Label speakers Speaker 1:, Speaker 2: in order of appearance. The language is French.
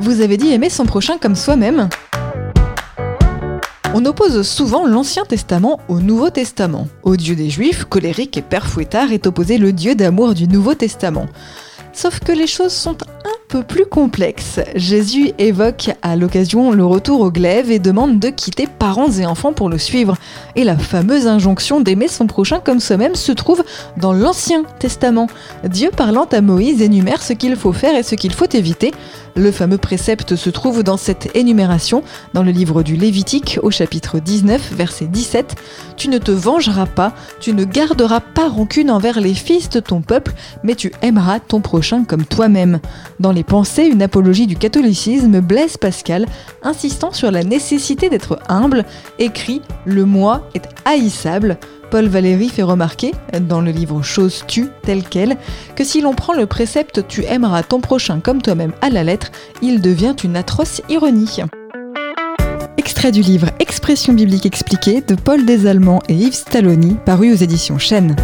Speaker 1: Vous avez dit aimer son prochain comme soi-même on oppose souvent l'Ancien Testament au Nouveau Testament. Au Dieu des Juifs, colérique et père fouettard est opposé le Dieu d'amour du Nouveau Testament. Sauf que les choses sont plus complexe. Jésus évoque à l'occasion le retour au glaive et demande de quitter parents et enfants pour le suivre. Et la fameuse injonction d'aimer son prochain comme soi-même se trouve dans l'Ancien Testament. Dieu parlant à Moïse énumère ce qu'il faut faire et ce qu'il faut éviter. Le fameux précepte se trouve dans cette énumération, dans le livre du Lévitique au chapitre 19, verset 17. Tu ne te vengeras pas, tu ne garderas pas rancune envers les fils de ton peuple, mais tu aimeras ton prochain comme toi-même. Dans les pensées, une apologie du catholicisme, Blaise Pascal, insistant sur la nécessité d'être humble, écrit Le moi est haïssable. Paul Valéry fait remarquer, dans le livre Chose tu, tel quel, que si l'on prend le précepte Tu aimeras ton prochain comme toi-même à la lettre, il devient une atroce ironie. Extrait du livre Expression biblique expliquée de Paul Desallemands et Yves Stalloni, paru aux éditions Chênes.